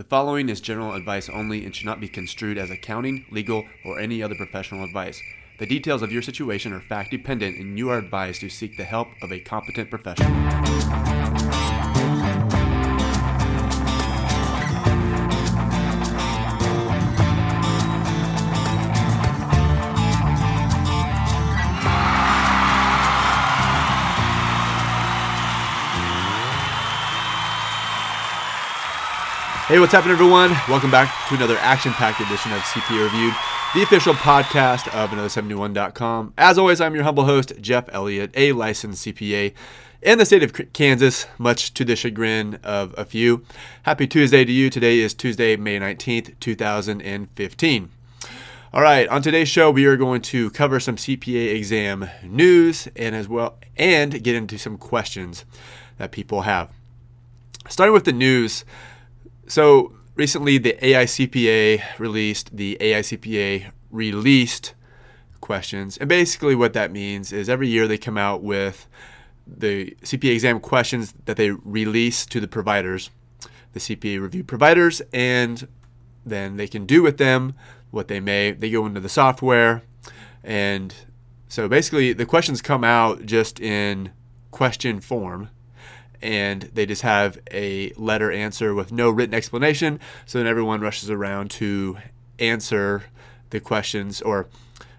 The following is general advice only and should not be construed as accounting, legal, or any other professional advice. The details of your situation are fact dependent, and you are advised to seek the help of a competent professional. Hey, what's happening, everyone? Welcome back to another action packed edition of CPA Reviewed, the official podcast of another71.com. As always, I'm your humble host, Jeff Elliott, a licensed CPA in the state of Kansas, much to the chagrin of a few. Happy Tuesday to you. Today is Tuesday, May 19th, 2015. All right, on today's show, we are going to cover some CPA exam news and as well, and get into some questions that people have. Starting with the news. So recently, the AICPA released the AICPA released questions, and basically what that means is every year they come out with the CPA exam questions that they release to the providers, the CPA review providers, and then they can do with them what they may. They go into the software, and so basically the questions come out just in question form and they just have a letter answer with no written explanation. So then everyone rushes around to answer the questions, or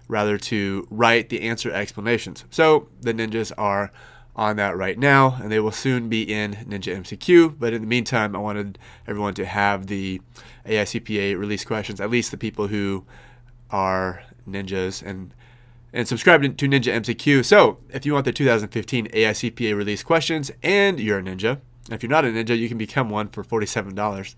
rather to write the answer explanations. So the ninjas are on that right now, and they will soon be in Ninja MCQ. But in the meantime, I wanted everyone to have the AICPA release questions, at least the people who are ninjas and and subscribe to Ninja MCQ. So, if you want the 2015 AICPA release questions and you're a ninja, if you're not a ninja, you can become one for $47.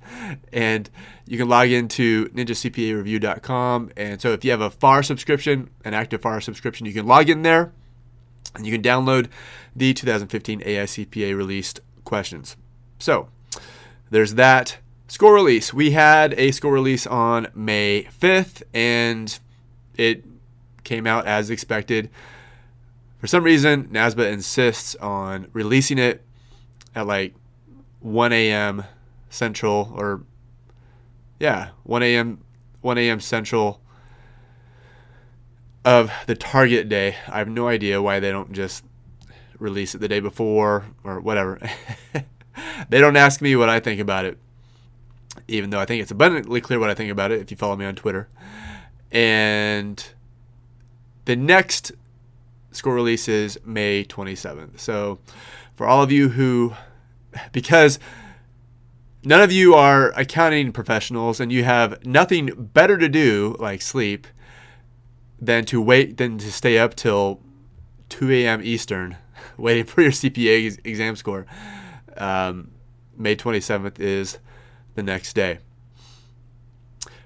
And you can log into ninjacpareview.com. And so, if you have a FAR subscription, an active FAR subscription, you can log in there and you can download the 2015 AICPA released questions. So, there's that. Score release. We had a score release on May 5th, and it came out as expected. For some reason, NASBA insists on releasing it at like 1 a.m. Central, or yeah, 1 a.m. 1 a.m. Central of the target day. I have no idea why they don't just release it the day before or whatever. they don't ask me what I think about it, even though I think it's abundantly clear what I think about it if you follow me on Twitter. And the next score release is May 27th. So, for all of you who, because none of you are accounting professionals and you have nothing better to do, like sleep, than to wait, than to stay up till 2 a.m. Eastern, waiting for your CPA exam score. Um, May 27th is the next day.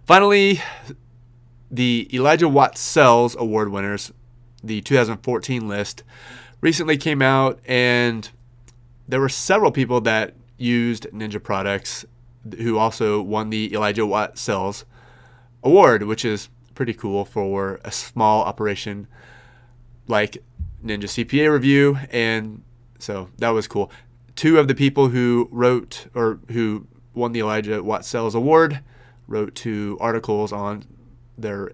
Finally, the Elijah Watt Sells Award winners, the 2014 list, recently came out, and there were several people that used Ninja products who also won the Elijah Watt Sells Award, which is pretty cool for a small operation like Ninja CPA Review. And so that was cool. Two of the people who wrote or who won the Elijah Watt Sells Award wrote two articles on their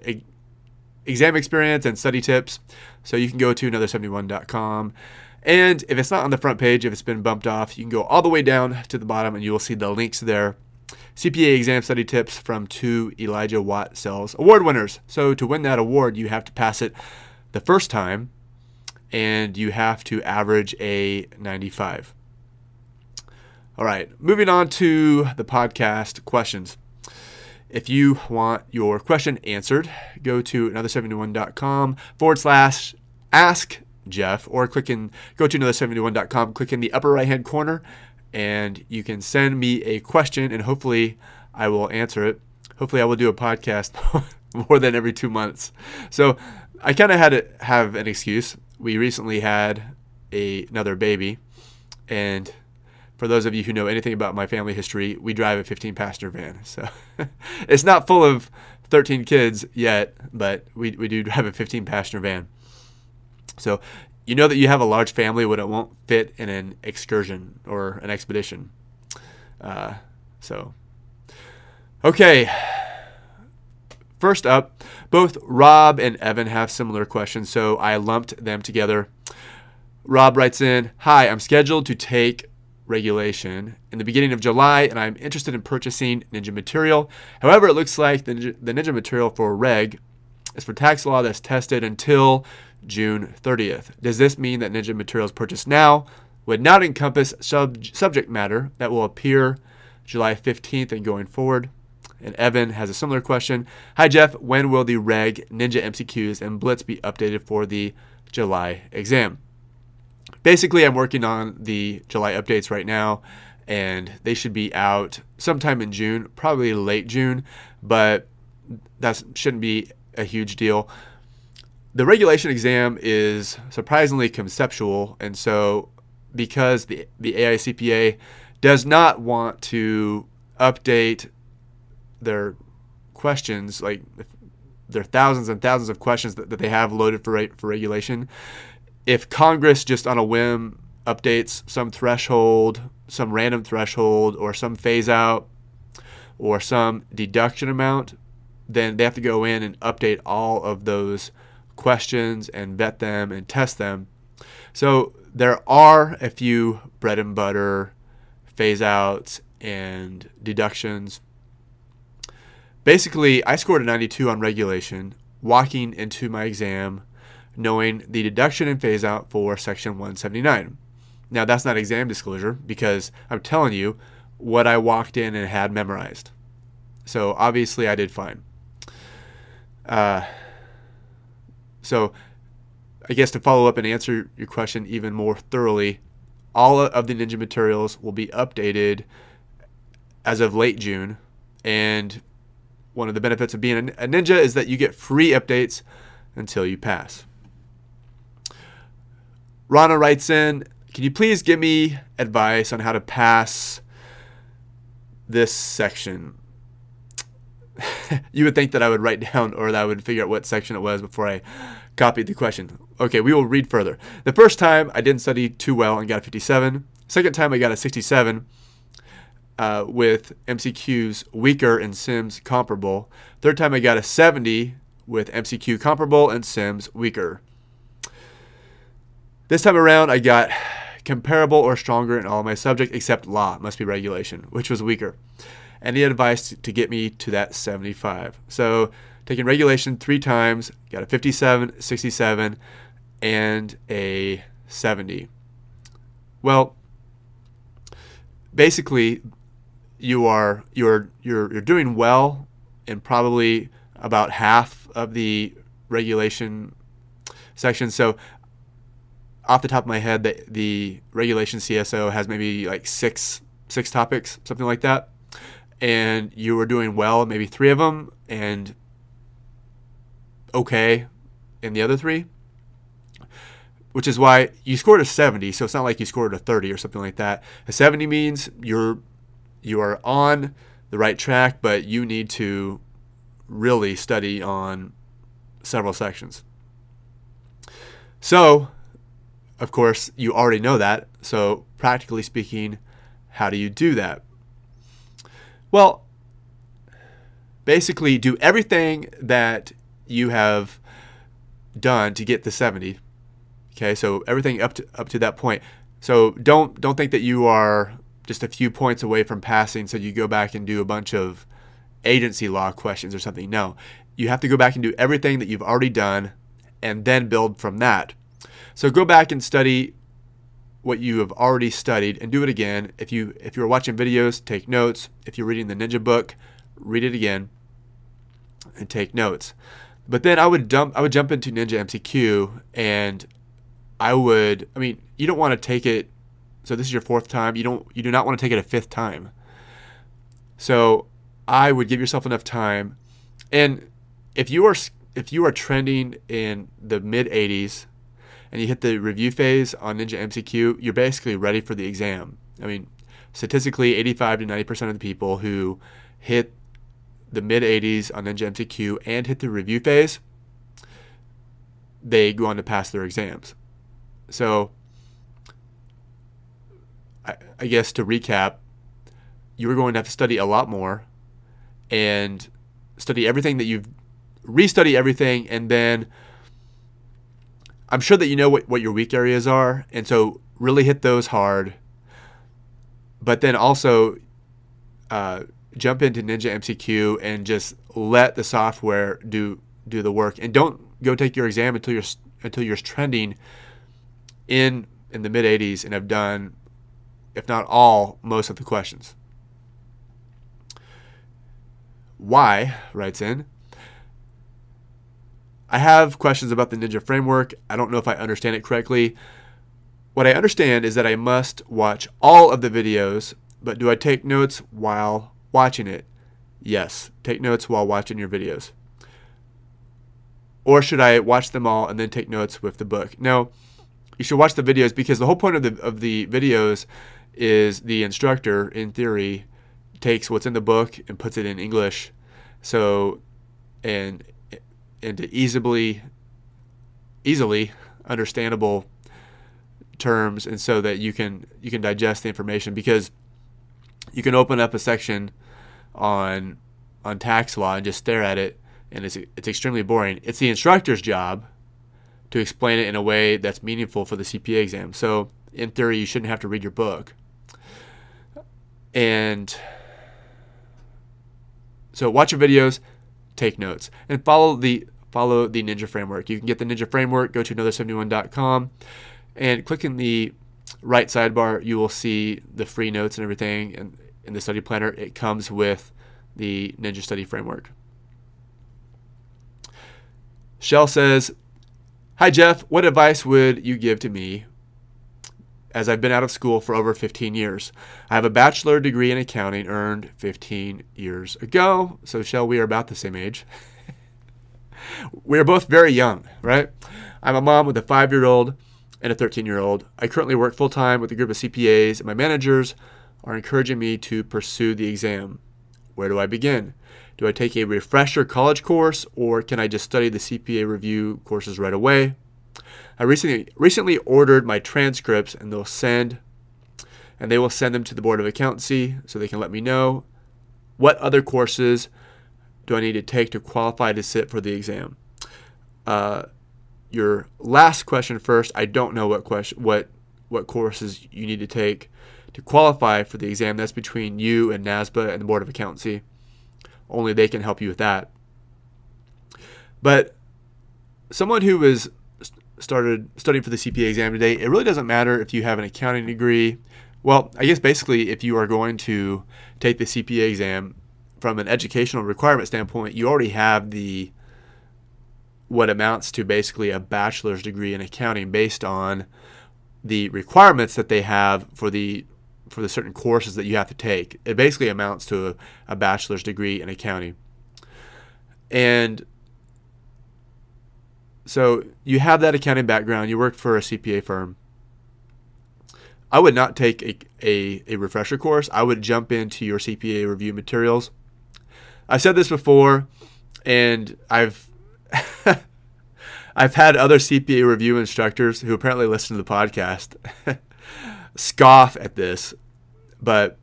exam experience and study tips. So you can go to another71.com. And if it's not on the front page, if it's been bumped off, you can go all the way down to the bottom and you will see the links there. CPA exam study tips from two Elijah Watt Sells award winners. So to win that award, you have to pass it the first time and you have to average a 95. All right, moving on to the podcast questions. If you want your question answered, go to another71.com forward slash ask Jeff or click in, go to another71.com, click in the upper right hand corner, and you can send me a question and hopefully I will answer it. Hopefully, I will do a podcast more than every two months. So I kind of had to have an excuse. We recently had a, another baby, and for those of you who know anything about my family history, we drive a 15 passenger van. So it's not full of 13 kids yet, but we, we do drive a 15 passenger van. So you know that you have a large family when it won't fit in an excursion or an expedition. Uh, so Okay. First up, both Rob and Evan have similar questions, so I lumped them together. Rob writes in Hi, I'm scheduled to take regulation in the beginning of July, and I'm interested in purchasing Ninja material. However, it looks like the Ninja, the Ninja material for reg is for tax law that's tested until June 30th. Does this mean that Ninja materials purchased now would not encompass sub- subject matter that will appear July 15th and going forward? And Evan has a similar question. Hi, Jeff. When will the Reg, Ninja MCQs, and Blitz be updated for the July exam? Basically, I'm working on the July updates right now, and they should be out sometime in June, probably late June, but that shouldn't be a huge deal. The regulation exam is surprisingly conceptual, and so because the the AICPA does not want to update their questions, like there are thousands and thousands of questions that, that they have loaded for for regulation. If Congress just on a whim updates some threshold, some random threshold, or some phase out, or some deduction amount, then they have to go in and update all of those questions and vet them and test them. So there are a few bread and butter phase outs and deductions. Basically, I scored a 92 on regulation, walking into my exam knowing the deduction and phase out for section 179. Now, that's not exam disclosure because I'm telling you what I walked in and had memorized. So, obviously, I did fine. Uh, so, I guess to follow up and answer your question even more thoroughly, all of the Ninja materials will be updated as of late June. And one of the benefits of being a Ninja is that you get free updates until you pass. Rana writes in, Can you please give me advice on how to pass this section? you would think that I would write down or that I would figure out what section it was before I copied the question. Okay, we will read further. The first time I didn't study too well and got a 57. Second time I got a 67 uh, with MCQs weaker and Sims comparable. Third time I got a 70 with MCQ comparable and Sims weaker. This time around I got comparable or stronger in all my subjects except law, must be regulation, which was weaker. Any advice to get me to that 75? So taking regulation three times, got a 57, 67, and a 70. Well, basically, you are you're you're you're doing well in probably about half of the regulation section. So off the top of my head, the, the regulation CSO has maybe like six six topics, something like that, and you were doing well, maybe three of them, and okay in the other three, which is why you scored a 70. So it's not like you scored a 30 or something like that. A 70 means you're you are on the right track, but you need to really study on several sections. So, of course, you already know that. So, practically speaking, how do you do that? Well, basically, do everything that you have done to get the 70. Okay, so everything up to up to that point. So don't don't think that you are just a few points away from passing so you go back and do a bunch of agency law questions or something. No. You have to go back and do everything that you've already done and then build from that. So go back and study what you have already studied and do it again. If you if you're watching videos, take notes. If you're reading the Ninja book, read it again and take notes. But then I would dump I would jump into Ninja MCQ and I would I mean, you don't want to take it so this is your fourth time. You don't you do not want to take it a fifth time. So I would give yourself enough time and if you are if you are trending in the mid 80s and you hit the review phase on Ninja MCQ, you're basically ready for the exam. I mean, statistically 85 to 90% of the people who hit the mid 80s on Ninja MCQ and hit the review phase, they go on to pass their exams. So, I, I guess to recap, you are going to have to study a lot more, and study everything that you've restudy everything and then I'm sure that you know what, what your weak areas are and so really hit those hard but then also uh, jump into Ninja MCQ and just let the software do do the work and don't go take your exam until you're until you're trending in in the mid 80s and have done if not all most of the questions. Why writes in I have questions about the Ninja framework. I don't know if I understand it correctly. What I understand is that I must watch all of the videos, but do I take notes while watching it? Yes, take notes while watching your videos. Or should I watch them all and then take notes with the book? No, you should watch the videos because the whole point of the of the videos is the instructor, in theory, takes what's in the book and puts it in English, so and into easily easily understandable terms, and so that you can you can digest the information because you can open up a section on on tax law and just stare at it and it's it's extremely boring. It's the instructor's job to explain it in a way that's meaningful for the CPA exam. So in theory, you shouldn't have to read your book. And so watch your videos, take notes, and follow the follow the Ninja framework. You can get the Ninja framework. Go to another71.com and click in the right sidebar. You will see the free notes and everything, and in the study planner, it comes with the Ninja Study framework. Shell says, Hi, Jeff. What advice would you give to me as I've been out of school for over 15 years? I have a bachelor degree in accounting earned 15 years ago. So, Shell, we are about the same age. we are both very young, right? I'm a mom with a five year old and a 13 year old. I currently work full time with a group of CPAs, and my managers are encouraging me to pursue the exam. Where do I begin? Do I take a refresher college course or can I just study the CPA review courses right away? I recently recently ordered my transcripts and they'll send and they will send them to the Board of Accountancy so they can let me know what other courses do I need to take to qualify to sit for the exam. Uh, your last question first. I don't know what question what what courses you need to take to qualify for the exam. That's between you and NASBA and the Board of Accountancy. Only they can help you with that. But someone who is started studying for the CPA exam today, it really doesn't matter if you have an accounting degree. Well, I guess basically, if you are going to take the CPA exam from an educational requirement standpoint, you already have the what amounts to basically a bachelor's degree in accounting based on the requirements that they have for the for the certain courses that you have to take. It basically amounts to a, a bachelor's degree in accounting. And so you have that accounting background, you work for a CPA firm. I would not take a, a, a refresher course. I would jump into your CPA review materials. I've said this before, and I've I've had other CPA review instructors who apparently listen to the podcast scoff at this, but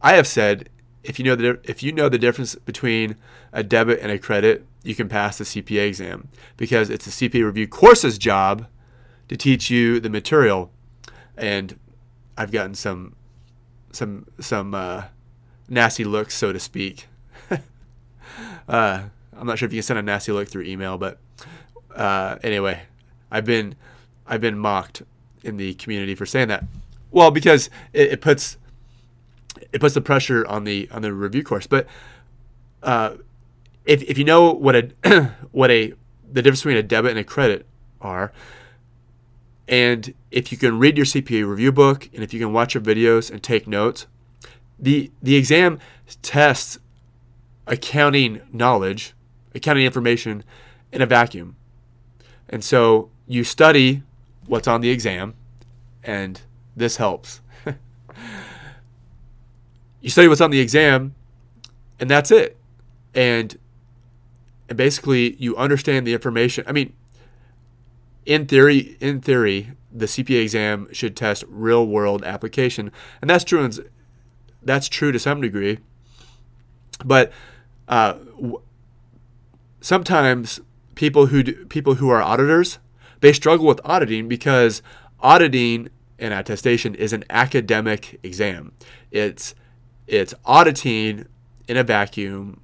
I have said if you know the if you know the difference between a debit and a credit, you can pass the CPA exam because it's the CPA review course's job to teach you the material. And I've gotten some some some uh, nasty looks, so to speak. Uh, I'm not sure if you can send a nasty look through email, but uh, anyway, I've been I've been mocked in the community for saying that. Well, because it, it puts it puts the pressure on the on the review course. But uh, if if you know what a what a the difference between a debit and a credit are, and if you can read your CPA review book and if you can watch your videos and take notes, the the exam tests accounting knowledge, accounting information in a vacuum. And so you study what's on the exam, and this helps. you study what's on the exam, and that's it. And and basically you understand the information. I mean, in theory, in theory, the CPA exam should test real world application, and that's true. That's true to some degree. But uh, w- sometimes people who do, people who are auditors they struggle with auditing because auditing and attestation is an academic exam. It's it's auditing in a vacuum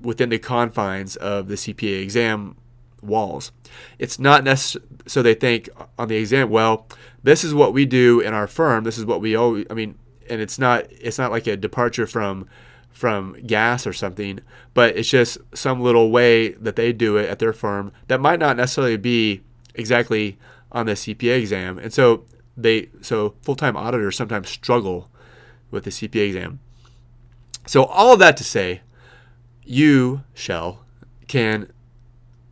within the confines of the CPA exam walls. It's not necessary. So they think on the exam, well, this is what we do in our firm. This is what we always. I mean, and it's not it's not like a departure from from GAAS or something, but it's just some little way that they do it at their firm that might not necessarily be exactly on the CPA exam. And so they so full-time auditors sometimes struggle with the CPA exam. So all of that to say, you Shell can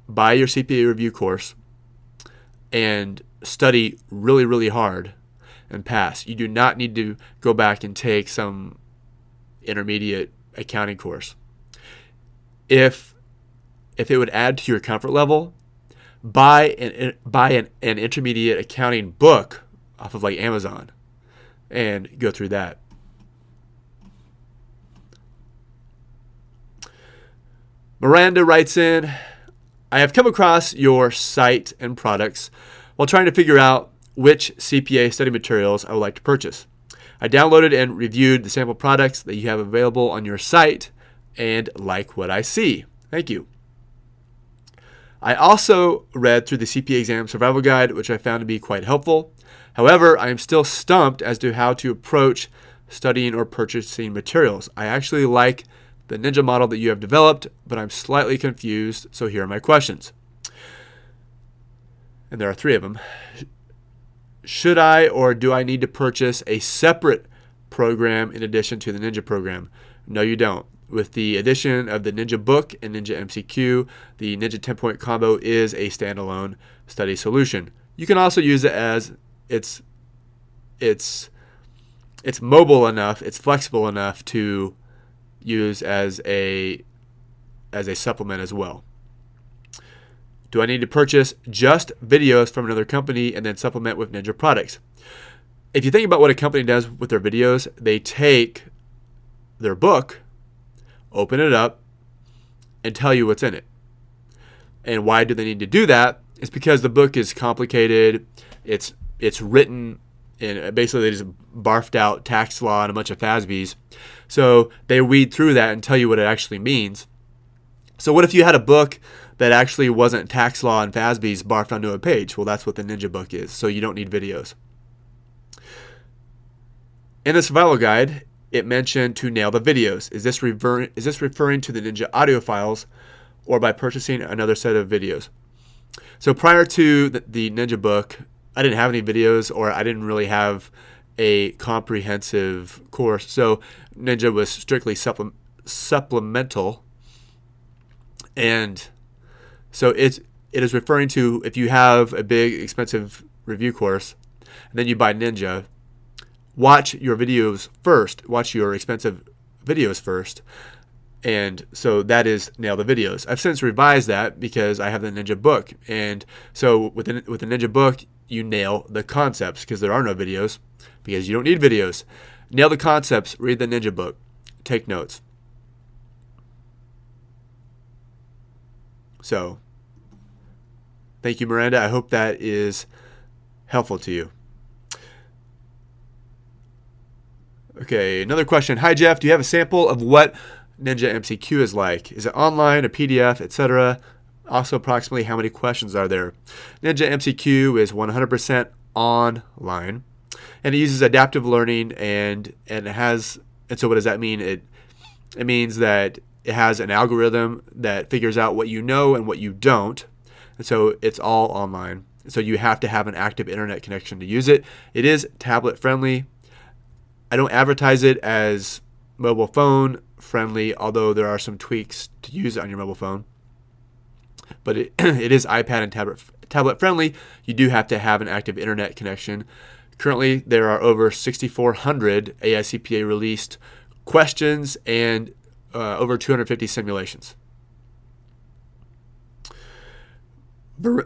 buy your CPA review course and study really really hard and pass. You do not need to go back and take some intermediate accounting course. If if it would add to your comfort level, buy an buy an, an intermediate accounting book off of like Amazon and go through that. Miranda writes in, I have come across your site and products while trying to figure out which CPA study materials I would like to purchase. I downloaded and reviewed the sample products that you have available on your site and like what I see. Thank you. I also read through the CPA exam survival guide, which I found to be quite helpful. However, I am still stumped as to how to approach studying or purchasing materials. I actually like the ninja model that you have developed, but I'm slightly confused, so here are my questions. And there are three of them. Should I or do I need to purchase a separate program in addition to the Ninja program? No, you don't. With the addition of the Ninja Book and Ninja MCQ, the Ninja 10 point combo is a standalone study solution. You can also use it as it's it's it's mobile enough, it's flexible enough to use as a as a supplement as well. Do I need to purchase just videos from another company and then supplement with Ninja products? If you think about what a company does with their videos, they take their book open it up, and tell you what's in it. And why do they need to do that? It's because the book is complicated. It's it's written and basically they just barfed out tax law and a bunch of FASBs. So they weed through that and tell you what it actually means. So what if you had a book that actually wasn't tax law and FASBs barfed onto a page? Well, that's what the Ninja book is. So you don't need videos. In the survival guide, it mentioned to nail the videos. Is this, refer- is this referring to the Ninja audio files or by purchasing another set of videos? So prior to the, Ninja book, I didn't have any videos or I didn't really have a comprehensive course. So Ninja was strictly supple- supplemental. And so it's it is referring to if you have a big expensive review course and then you buy Ninja, watch your videos first, watch your expensive videos first. And so that is nail the videos. I've since revised that because I have the Ninja book. And so with the, with the Ninja book, you nail the concepts because there are no videos because you don't need videos. Nail the concepts, read the Ninja book, take notes. So, thank you, Miranda. I hope that is helpful to you. Okay, another question. Hi, Jeff. Do you have a sample of what Ninja MCQ is like? Is it online, a PDF, etc.? Also, approximately how many questions are there? Ninja MCQ is 100% online, and it uses adaptive learning, and and it has. And so, what does that mean? It it means that it has an algorithm that figures out what you know and what you don't, and so it's all online. So you have to have an active internet connection to use it. It is tablet friendly. I don't advertise it as mobile phone friendly, although there are some tweaks to use it on your mobile phone. But it, it is iPad and tablet tablet friendly. You do have to have an active internet connection. Currently, there are over 6,400 AICPA released questions and uh, over 250 simulations. Don't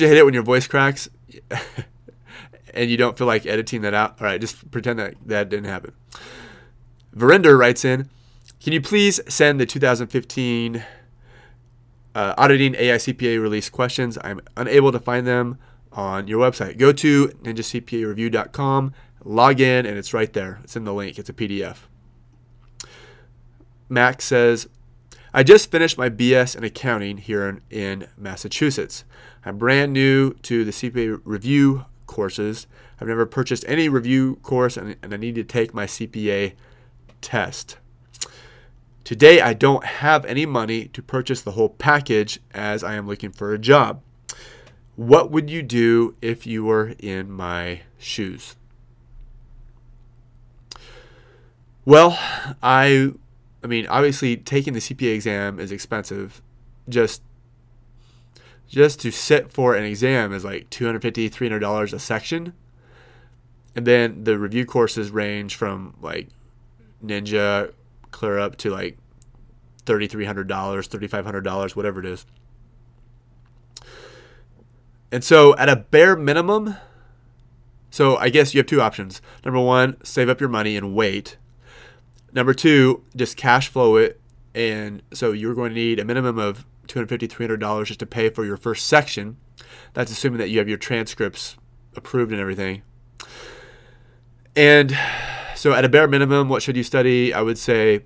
you hate it when your voice cracks? and you don't feel like editing that out, all right, just pretend that that didn't happen. Verinder writes in, can you please send the 2015 uh, auditing AICPA release questions? I'm unable to find them on your website. Go to ninjacpareview.com, log in, and it's right there. It's in the link. It's a PDF. Max says, I just finished my BS in accounting here in, in Massachusetts. I'm brand new to the CPA review courses. I've never purchased any review course and, and I need to take my CPA test. Today, I don't have any money to purchase the whole package as I am looking for a job. What would you do if you were in my shoes? Well, I I mean, obviously taking the CPA exam is expensive. Just just to sit for an exam is like $250 $300 a section. And then the review courses range from like Ninja clear up to like $3,300, $3,500, whatever it is. And so, at a bare minimum, so I guess you have two options. Number one, save up your money and wait. Number two, just cash flow it. And so you're going to need a minimum of $250, $300 just to pay for your first section. That's assuming that you have your transcripts approved and everything. And so, at a bare minimum, what should you study? I would say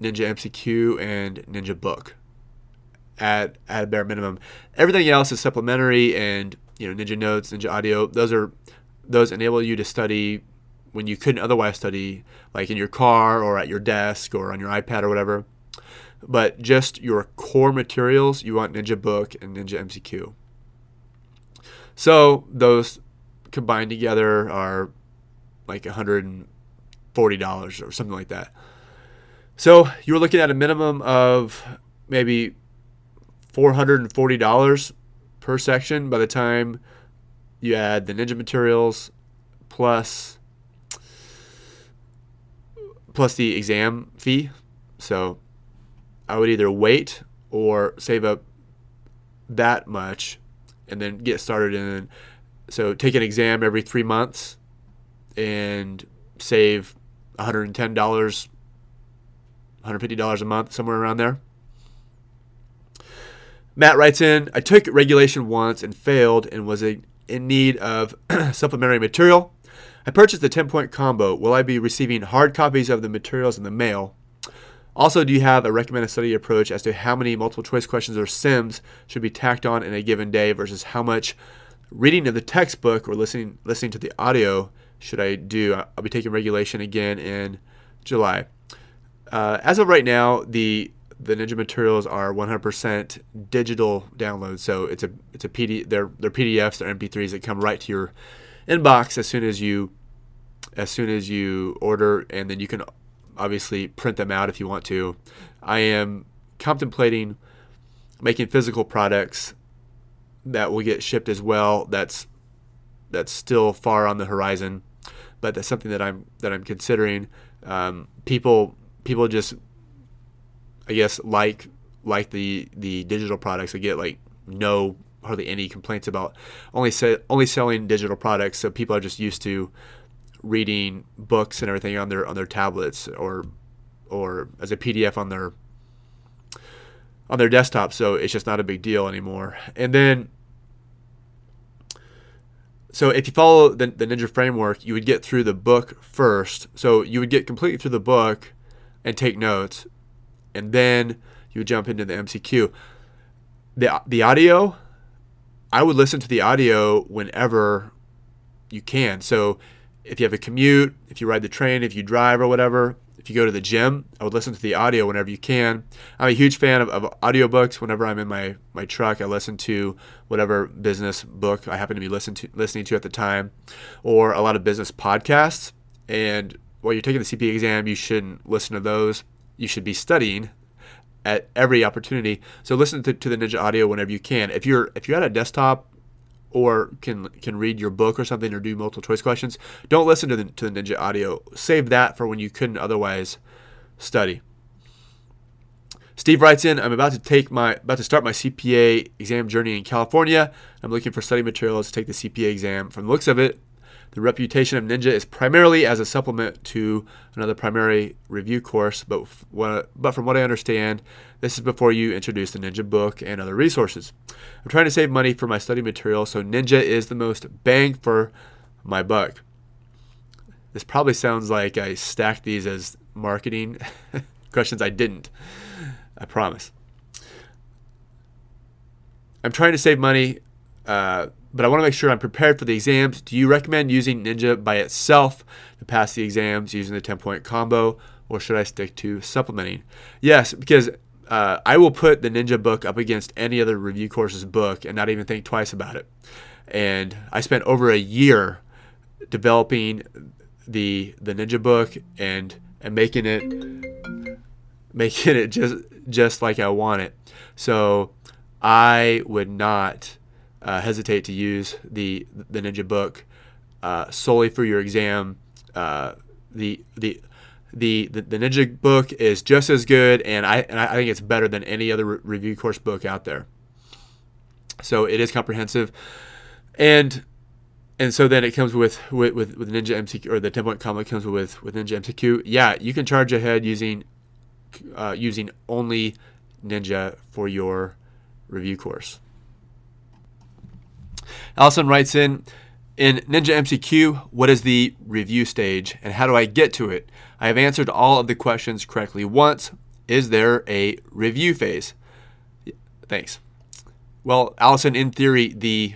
Ninja MCQ and Ninja Book at at a bare minimum. Everything else is supplementary, and you know Ninja Notes, Ninja Audio. Those are those enable you to study when you couldn't otherwise study, like in your car or at your desk or on your iPad or whatever. But just your core materials, you want Ninja Book and Ninja MCQ. So those combined together are like $140 or something like that. So you're looking at a minimum of maybe $440 per section by the time you add the ninja materials plus plus the exam fee. So I would either wait or save up that much and then get started in so take an exam every 3 months and save $110 $150 a month, somewhere around there. Matt writes in I took regulation once and failed and was in need of supplementary material. I purchased the 10 point combo. Will I be receiving hard copies of the materials in the mail? Also, do you have a recommended study approach as to how many multiple choice questions or sims should be tacked on in a given day versus how much reading of the textbook or listening listening to the audio should I do? I'll be taking regulation again in July. Uh, as of right now, the the Ninja materials are 100% digital downloads. So it's a it's a PD. They're they're PDFs. They're MP3s that come right to your inbox as soon as you as soon as you order, and then you can obviously print them out if you want to. I am contemplating making physical products that will get shipped as well. That's that's still far on the horizon, but that's something that I'm that I'm considering. Um, people people just I guess like like the the digital products. I get like no hardly any complaints about only se- only selling digital products. So people are just used to reading books and everything on their on their tablets or or as a PDF on their on their desktop. So it's just not a big deal anymore. And then so if you follow the, the Ninja framework, you would get through the book first. So you would get completely through the book and take notes, and then you would jump into the MCQ. The, the audio, I would listen to the audio whenever you can. So if you have a commute, if you ride the train, if you drive or whatever, if you go to the gym, I would listen to the audio whenever you can. I'm a huge fan of, of audiobooks. Whenever I'm in my, my truck, I listen to whatever business book I happen to be listen to, listening to at the time, or a lot of business podcasts. And while you're taking the CPA exam, you shouldn't listen to those. You should be studying at every opportunity. So listen to, to the Ninja Audio whenever you can. If you're if you're at a desktop or can can read your book or something or do multiple choice questions, don't listen to the to the Ninja Audio. Save that for when you couldn't otherwise study. Steve writes in, I'm about to take my about to start my CPA exam journey in California. I'm looking for study materials to take the CPA exam. From the looks of it, The reputation of Ninja is primarily as a supplement to another primary review course, but, what, but from what I understand, this is before you introduce the Ninja book and other resources. I'm trying to save money for my study material, so Ninja is the most bang for my buck. This probably sounds like I stacked these as marketing questions. I didn't. I promise. I'm trying to save money. Uh, but I want to make sure I'm prepared for the exams. Do you recommend using Ninja by itself to pass the exams using the 10 point combo, or should I stick to supplementing? Yes, because uh, I will put the Ninja book up against any other review course's book and not even think twice about it. And I spent over a year developing the the Ninja book and and making it making it just just like I want it. So I would not uh, hesitate to use the the Ninja book uh, solely for your exam. Uh, the, the the the Ninja book is just as good, and I and I think it's better than any other re- review course book out there. So it is comprehensive, and and so then it comes with with, with, with Ninja MCQ or the 10 point comes with with Ninja MCQ. Yeah, you can charge ahead using uh, using only Ninja for your review course. Allison writes in In Ninja MCQ, what is the review stage and how do I get to it? I have answered all of the questions correctly once. Is there a review phase? Thanks. Well, Allison, in theory, the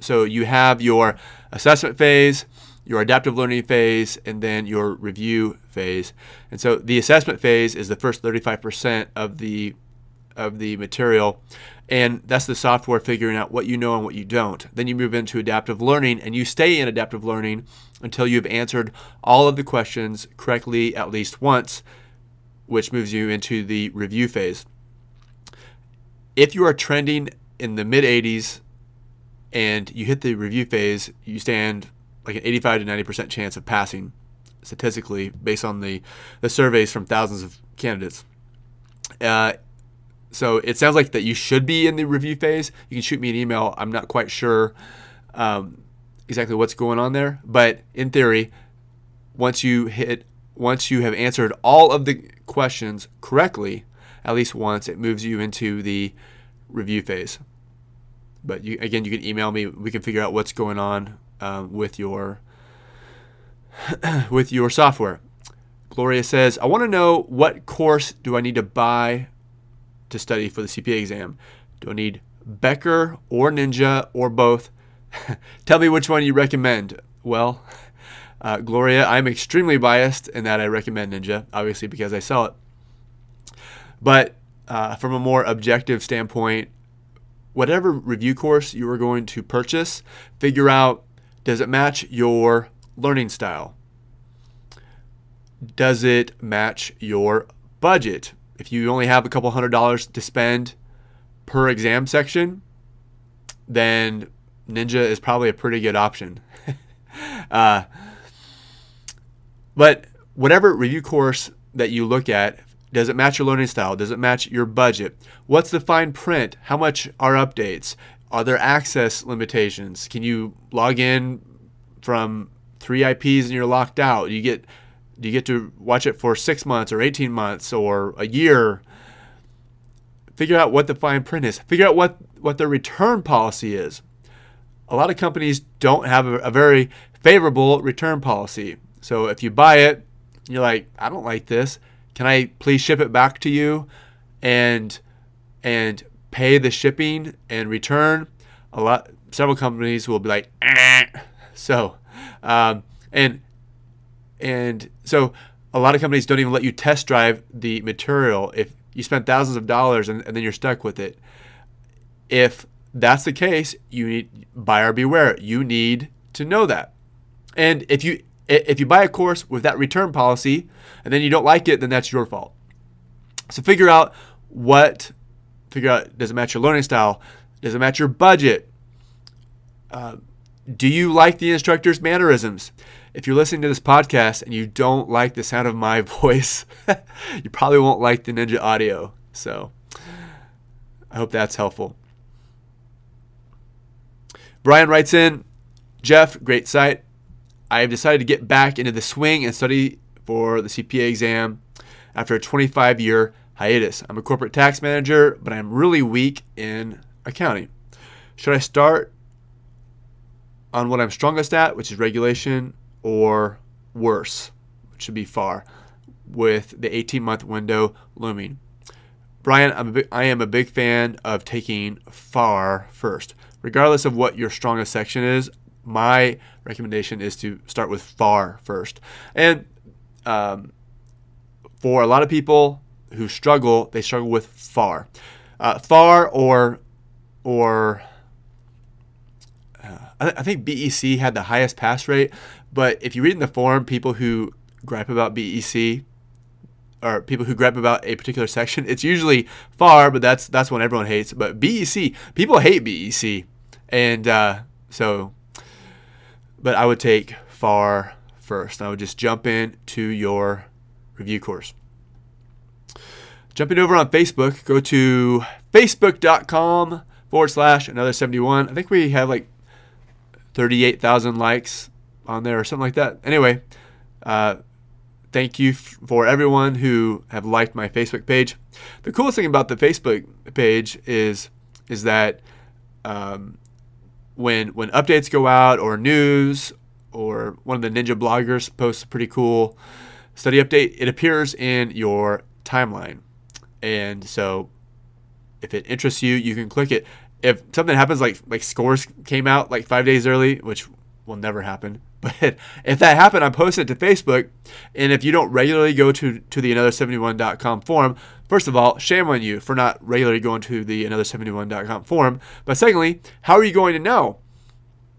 so you have your assessment phase, your adaptive learning phase, and then your review phase. And so the assessment phase is the first 35% of the of the material. And that's the software figuring out what you know and what you don't. Then you move into adaptive learning and you stay in adaptive learning until you've answered all of the questions correctly at least once, which moves you into the review phase. If you are trending in the mid 80s and you hit the review phase, you stand like an 85 to 90% chance of passing statistically based on the, the surveys from thousands of candidates. Uh, so it sounds like that you should be in the review phase. You can shoot me an email. I'm not quite sure um, exactly what's going on there, but in theory, once you hit, once you have answered all of the questions correctly, at least once, it moves you into the review phase. But you, again, you can email me. We can figure out what's going on um, with your with your software. Gloria says, I want to know what course do I need to buy to study for the CPA exam? Do I need Becker or Ninja or both? Tell me which one you recommend. Well, uh, Gloria, I'm extremely biased in that I recommend Ninja, obviously because I sell it. But uh, from a more objective standpoint, whatever review course you are going to purchase, figure out does it match your learning style? Does it match your budget? If you only have a couple hundred dollars to spend per exam section, then Ninja is probably a pretty good option. uh, but whatever review course that you look at, does it match your learning style? Does it match your budget? What's the fine print? How much are updates? Are there access limitations? Can you log in from three IPs and you're locked out? You get you get to watch it for six months or 18 months or a year? Figure out what the fine print is. Figure out what, what their return policy is. A lot of companies don't have a, a very favorable return policy. So if you buy it, you're like, I don't like this. Can I please ship it back to you and and pay the shipping and return? A lot several companies will be like, eh. so um, and and so a lot of companies don't even let you test drive the material if you spend thousands of dollars and, and then you're stuck with it. If that's the case, you need buyer beware. You need to know that. And if you if you buy a course with that return policy and then you don't like it, then that's your fault. So figure out what figure out does it match your learning style? Does it match your budget? Uh, do you like the instructor's mannerisms? If you're listening to this podcast and you don't like the sound of my voice, you probably won't like the Ninja audio. So I hope that's helpful. Brian writes in Jeff, great site. I have decided to get back into the swing and study for the CPA exam after a 25 year hiatus. I'm a corporate tax manager, but I'm really weak in accounting. Should I start on what I'm strongest at, which is regulation, or worse, which should be FAR, with the 18 month window looming? Brian, I'm a big, I am a big fan of taking FAR first. Regardless of what your strongest section is, my recommendation is to start with FAR first. And um, for a lot of people who struggle, they struggle with FAR. Uh, FAR or or I, think BEC had the highest pass rate, but if you read in the forum, people who gripe about BEC or people who gripe about a particular section, it's usually FAR, but that's that's one everyone hates. But BEC, people hate BEC, and uh, so, but I would take FAR first. I would just jump in to your review course. Jumping over on Facebook, go to facebook.com forward slash another 71. I think we have like 38,000 likes on there or something like that. Anyway, uh, thank you f- for everyone who have liked my Facebook page. The coolest thing about the Facebook page is is that um, when when updates go out or news or one of the ninja bloggers posts a pretty cool study update, it appears in your timeline. And so if it interests you, you can click it. If something happens like like scores came out like 5 days early, which will never happen, but if that happened, I post it to Facebook. And if you don't regularly go to, to the another71.com forum, first of all, shame on you for not regularly going to the another71.com forum. But secondly, how are you going to know?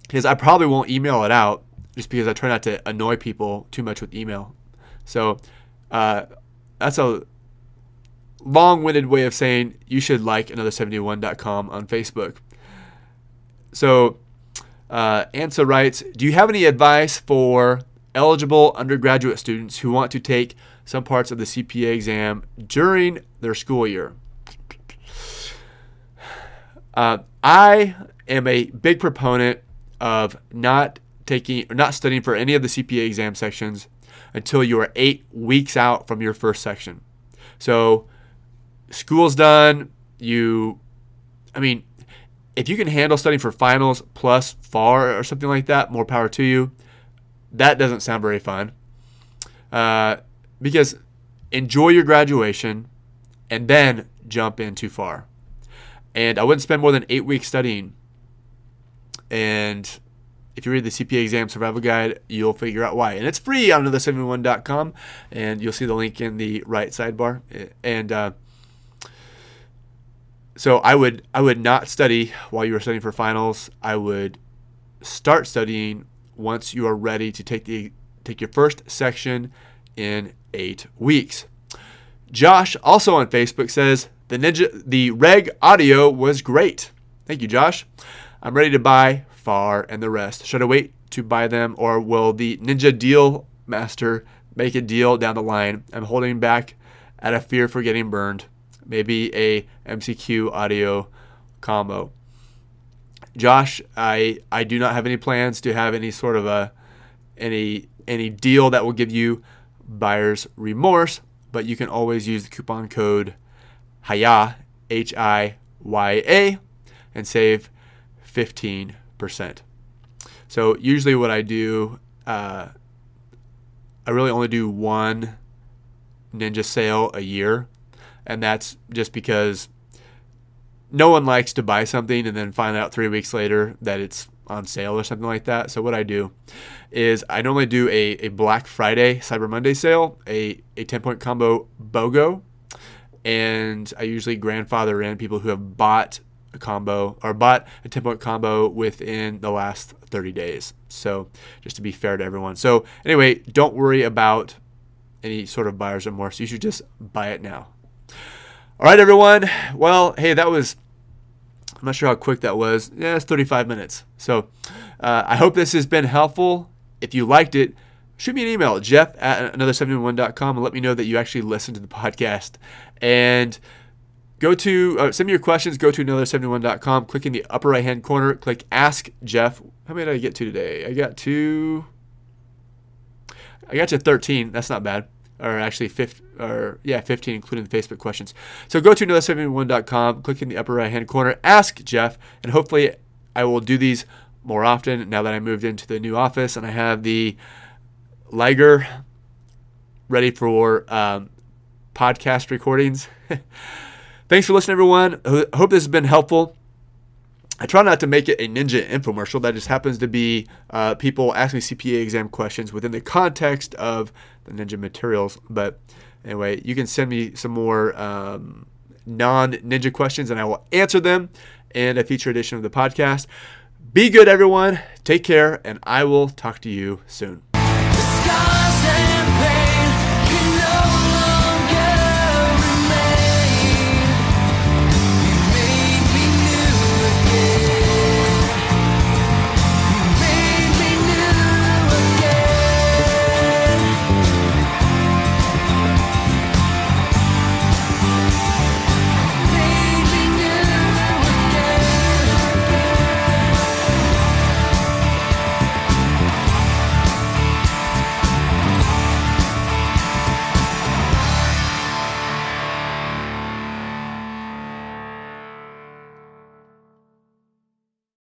Because I probably won't email it out just because I try not to annoy people too much with email. So uh, that's a long-winded way of saying you should like another71.com on Facebook. So uh, Ansa writes, do you have any advice for eligible undergraduate students who want to take some parts of the CPA exam during their school year? Uh, I am a big proponent of not taking or not studying for any of the CPA exam sections until you are eight weeks out from your first section. So school's done. You, I mean, if you can handle studying for finals plus FAR or something like that, more power to you. That doesn't sound very fun. Uh, because enjoy your graduation and then jump in to FAR. And I wouldn't spend more than eight weeks studying. And if you read the CPA exam survival guide, you'll figure out why. And it's free on another71.com, and you'll see the link in the right sidebar. And uh, so I would I would not study while you were studying for finals. I would start studying once you are ready to take the take your first section in eight weeks. Josh, also on Facebook, says the Ninja the Reg audio was great. Thank you, Josh. I'm ready to buy FAR and the rest. Should I wait to buy them, or will the Ninja Deal Master make a deal down the line? I'm holding back out of fear for getting burned maybe a MCQ audio combo. Josh, I I do not have any plans to have any sort of a any any deal that will give you buyer's remorse, but you can always use the coupon code HIYA H I Y A and save 15%. So usually what I do uh, I really only do one ninja sale a year and that's just because no one likes to buy something and then find out three weeks later that it's on sale or something like that. So what I do is I normally do a, a Black Friday, Cyber Monday sale, a, a 10 point combo BOGO, and I usually grandfather in people who have bought a combo or bought a 10 point combo within the last 30 days. So just to be fair to everyone. So anyway, don't worry about any sort of buyer's remorse. You should just buy it now. All right, everyone. Well, hey, that was, I'm not sure how quick that was. Yeah, it's 35 minutes. So uh, I hope this has been helpful. If you liked it, shoot me an email, jeff at another71.com, and let me know that you actually listened to the podcast. And go to, uh, send me your questions, go to another71.com, click in the upper right hand corner, click Ask Jeff. How many did I get to today? I got to I got to 13. That's not bad. Or actually, 15, or yeah, 15, including the Facebook questions. So go to another71.com, click in the upper right hand corner, ask Jeff, and hopefully I will do these more often now that I moved into the new office and I have the Liger ready for um, podcast recordings. Thanks for listening, everyone. Hope this has been helpful. I try not to make it a ninja infomercial. That just happens to be uh, people asking CPA exam questions within the context of the ninja materials. But anyway, you can send me some more um, non ninja questions and I will answer them in a future edition of the podcast. Be good, everyone. Take care, and I will talk to you soon.